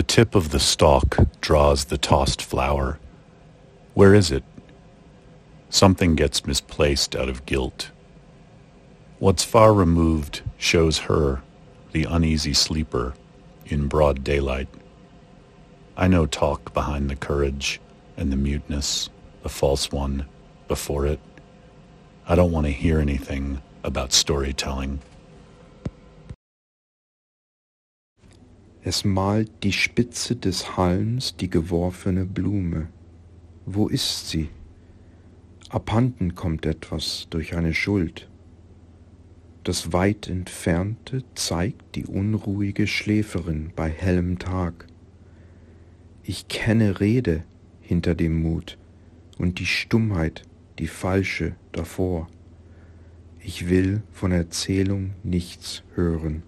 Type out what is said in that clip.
The tip of the stalk draws the tossed flower. Where is it? Something gets misplaced out of guilt. What's far removed shows her, the uneasy sleeper, in broad daylight. I know talk behind the courage and the muteness, the false one before it. I don't want to hear anything about storytelling. Es malt die Spitze des Halms die geworfene Blume. Wo ist sie? Abhanden kommt etwas durch eine Schuld. Das weit entfernte zeigt die unruhige Schläferin bei hellem Tag. Ich kenne Rede hinter dem Mut und die Stummheit, die falsche davor. Ich will von Erzählung nichts hören.